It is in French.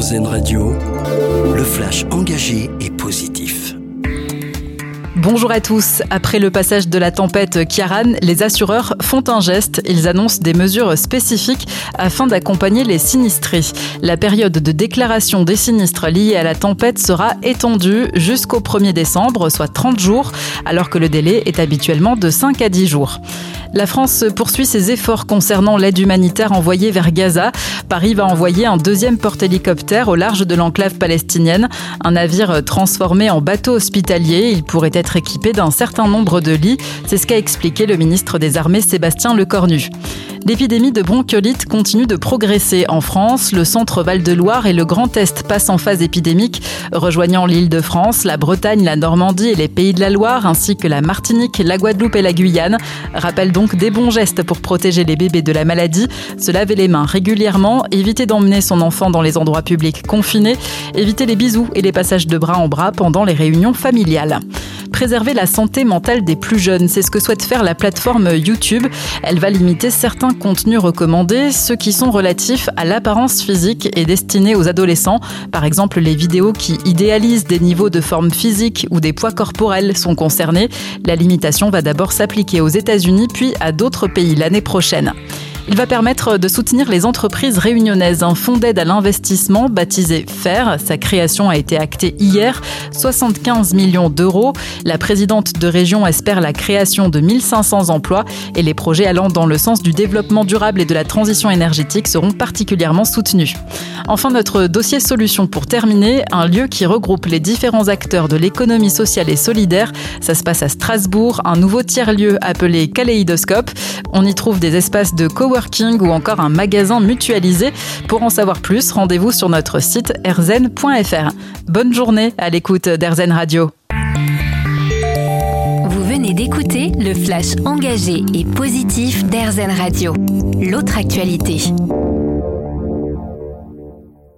Radio, le flash engagé et positif. Bonjour à tous. Après le passage de la tempête Kiaran, les assureurs font un geste. Ils annoncent des mesures spécifiques afin d'accompagner les sinistrés. La période de déclaration des sinistres liés à la tempête sera étendue jusqu'au 1er décembre, soit 30 jours, alors que le délai est habituellement de 5 à 10 jours. La France poursuit ses efforts concernant l'aide humanitaire envoyée vers Gaza. Paris va envoyer un deuxième porte-hélicoptère au large de l'enclave palestinienne, un navire transformé en bateau hospitalier. Il pourrait être équipé d'un certain nombre de lits. C'est ce qu'a expliqué le ministre des Armées Sébastien Lecornu. L'épidémie de bronchiolite continue de progresser en France. Le centre Val-de-Loire et le Grand Est passent en phase épidémique, rejoignant l'île de France, la Bretagne, la Normandie et les pays de la Loire, ainsi que la Martinique, la Guadeloupe et la Guyane. Rappelle donc des bons gestes pour protéger les bébés de la maladie, se laver les mains régulièrement, éviter d'emmener son enfant dans les endroits publics confinés, éviter les bisous et les passages de bras en bras pendant les réunions familiales préserver la santé mentale des plus jeunes. C'est ce que souhaite faire la plateforme YouTube. Elle va limiter certains contenus recommandés, ceux qui sont relatifs à l'apparence physique et destinés aux adolescents. Par exemple, les vidéos qui idéalisent des niveaux de forme physique ou des poids corporels sont concernés. La limitation va d'abord s'appliquer aux États-Unis puis à d'autres pays l'année prochaine. Il va permettre de soutenir les entreprises réunionnaises. Un fonds d'aide à l'investissement baptisé FAIR, sa création a été actée hier, 75 millions d'euros. La présidente de région espère la création de 1500 emplois et les projets allant dans le sens du développement durable et de la transition énergétique seront particulièrement soutenus. Enfin, notre dossier solution pour terminer, un lieu qui regroupe les différents acteurs de l'économie sociale et solidaire. Ça se passe à Strasbourg, un nouveau tiers-lieu appelé Kaléidoscope. On y trouve des espaces de ou encore un magasin mutualisé. Pour en savoir plus, rendez-vous sur notre site erzen.fr. Bonne journée à l'écoute d'Erzen Radio. Vous venez d'écouter le flash engagé et positif d'Erzen Radio. L'autre actualité.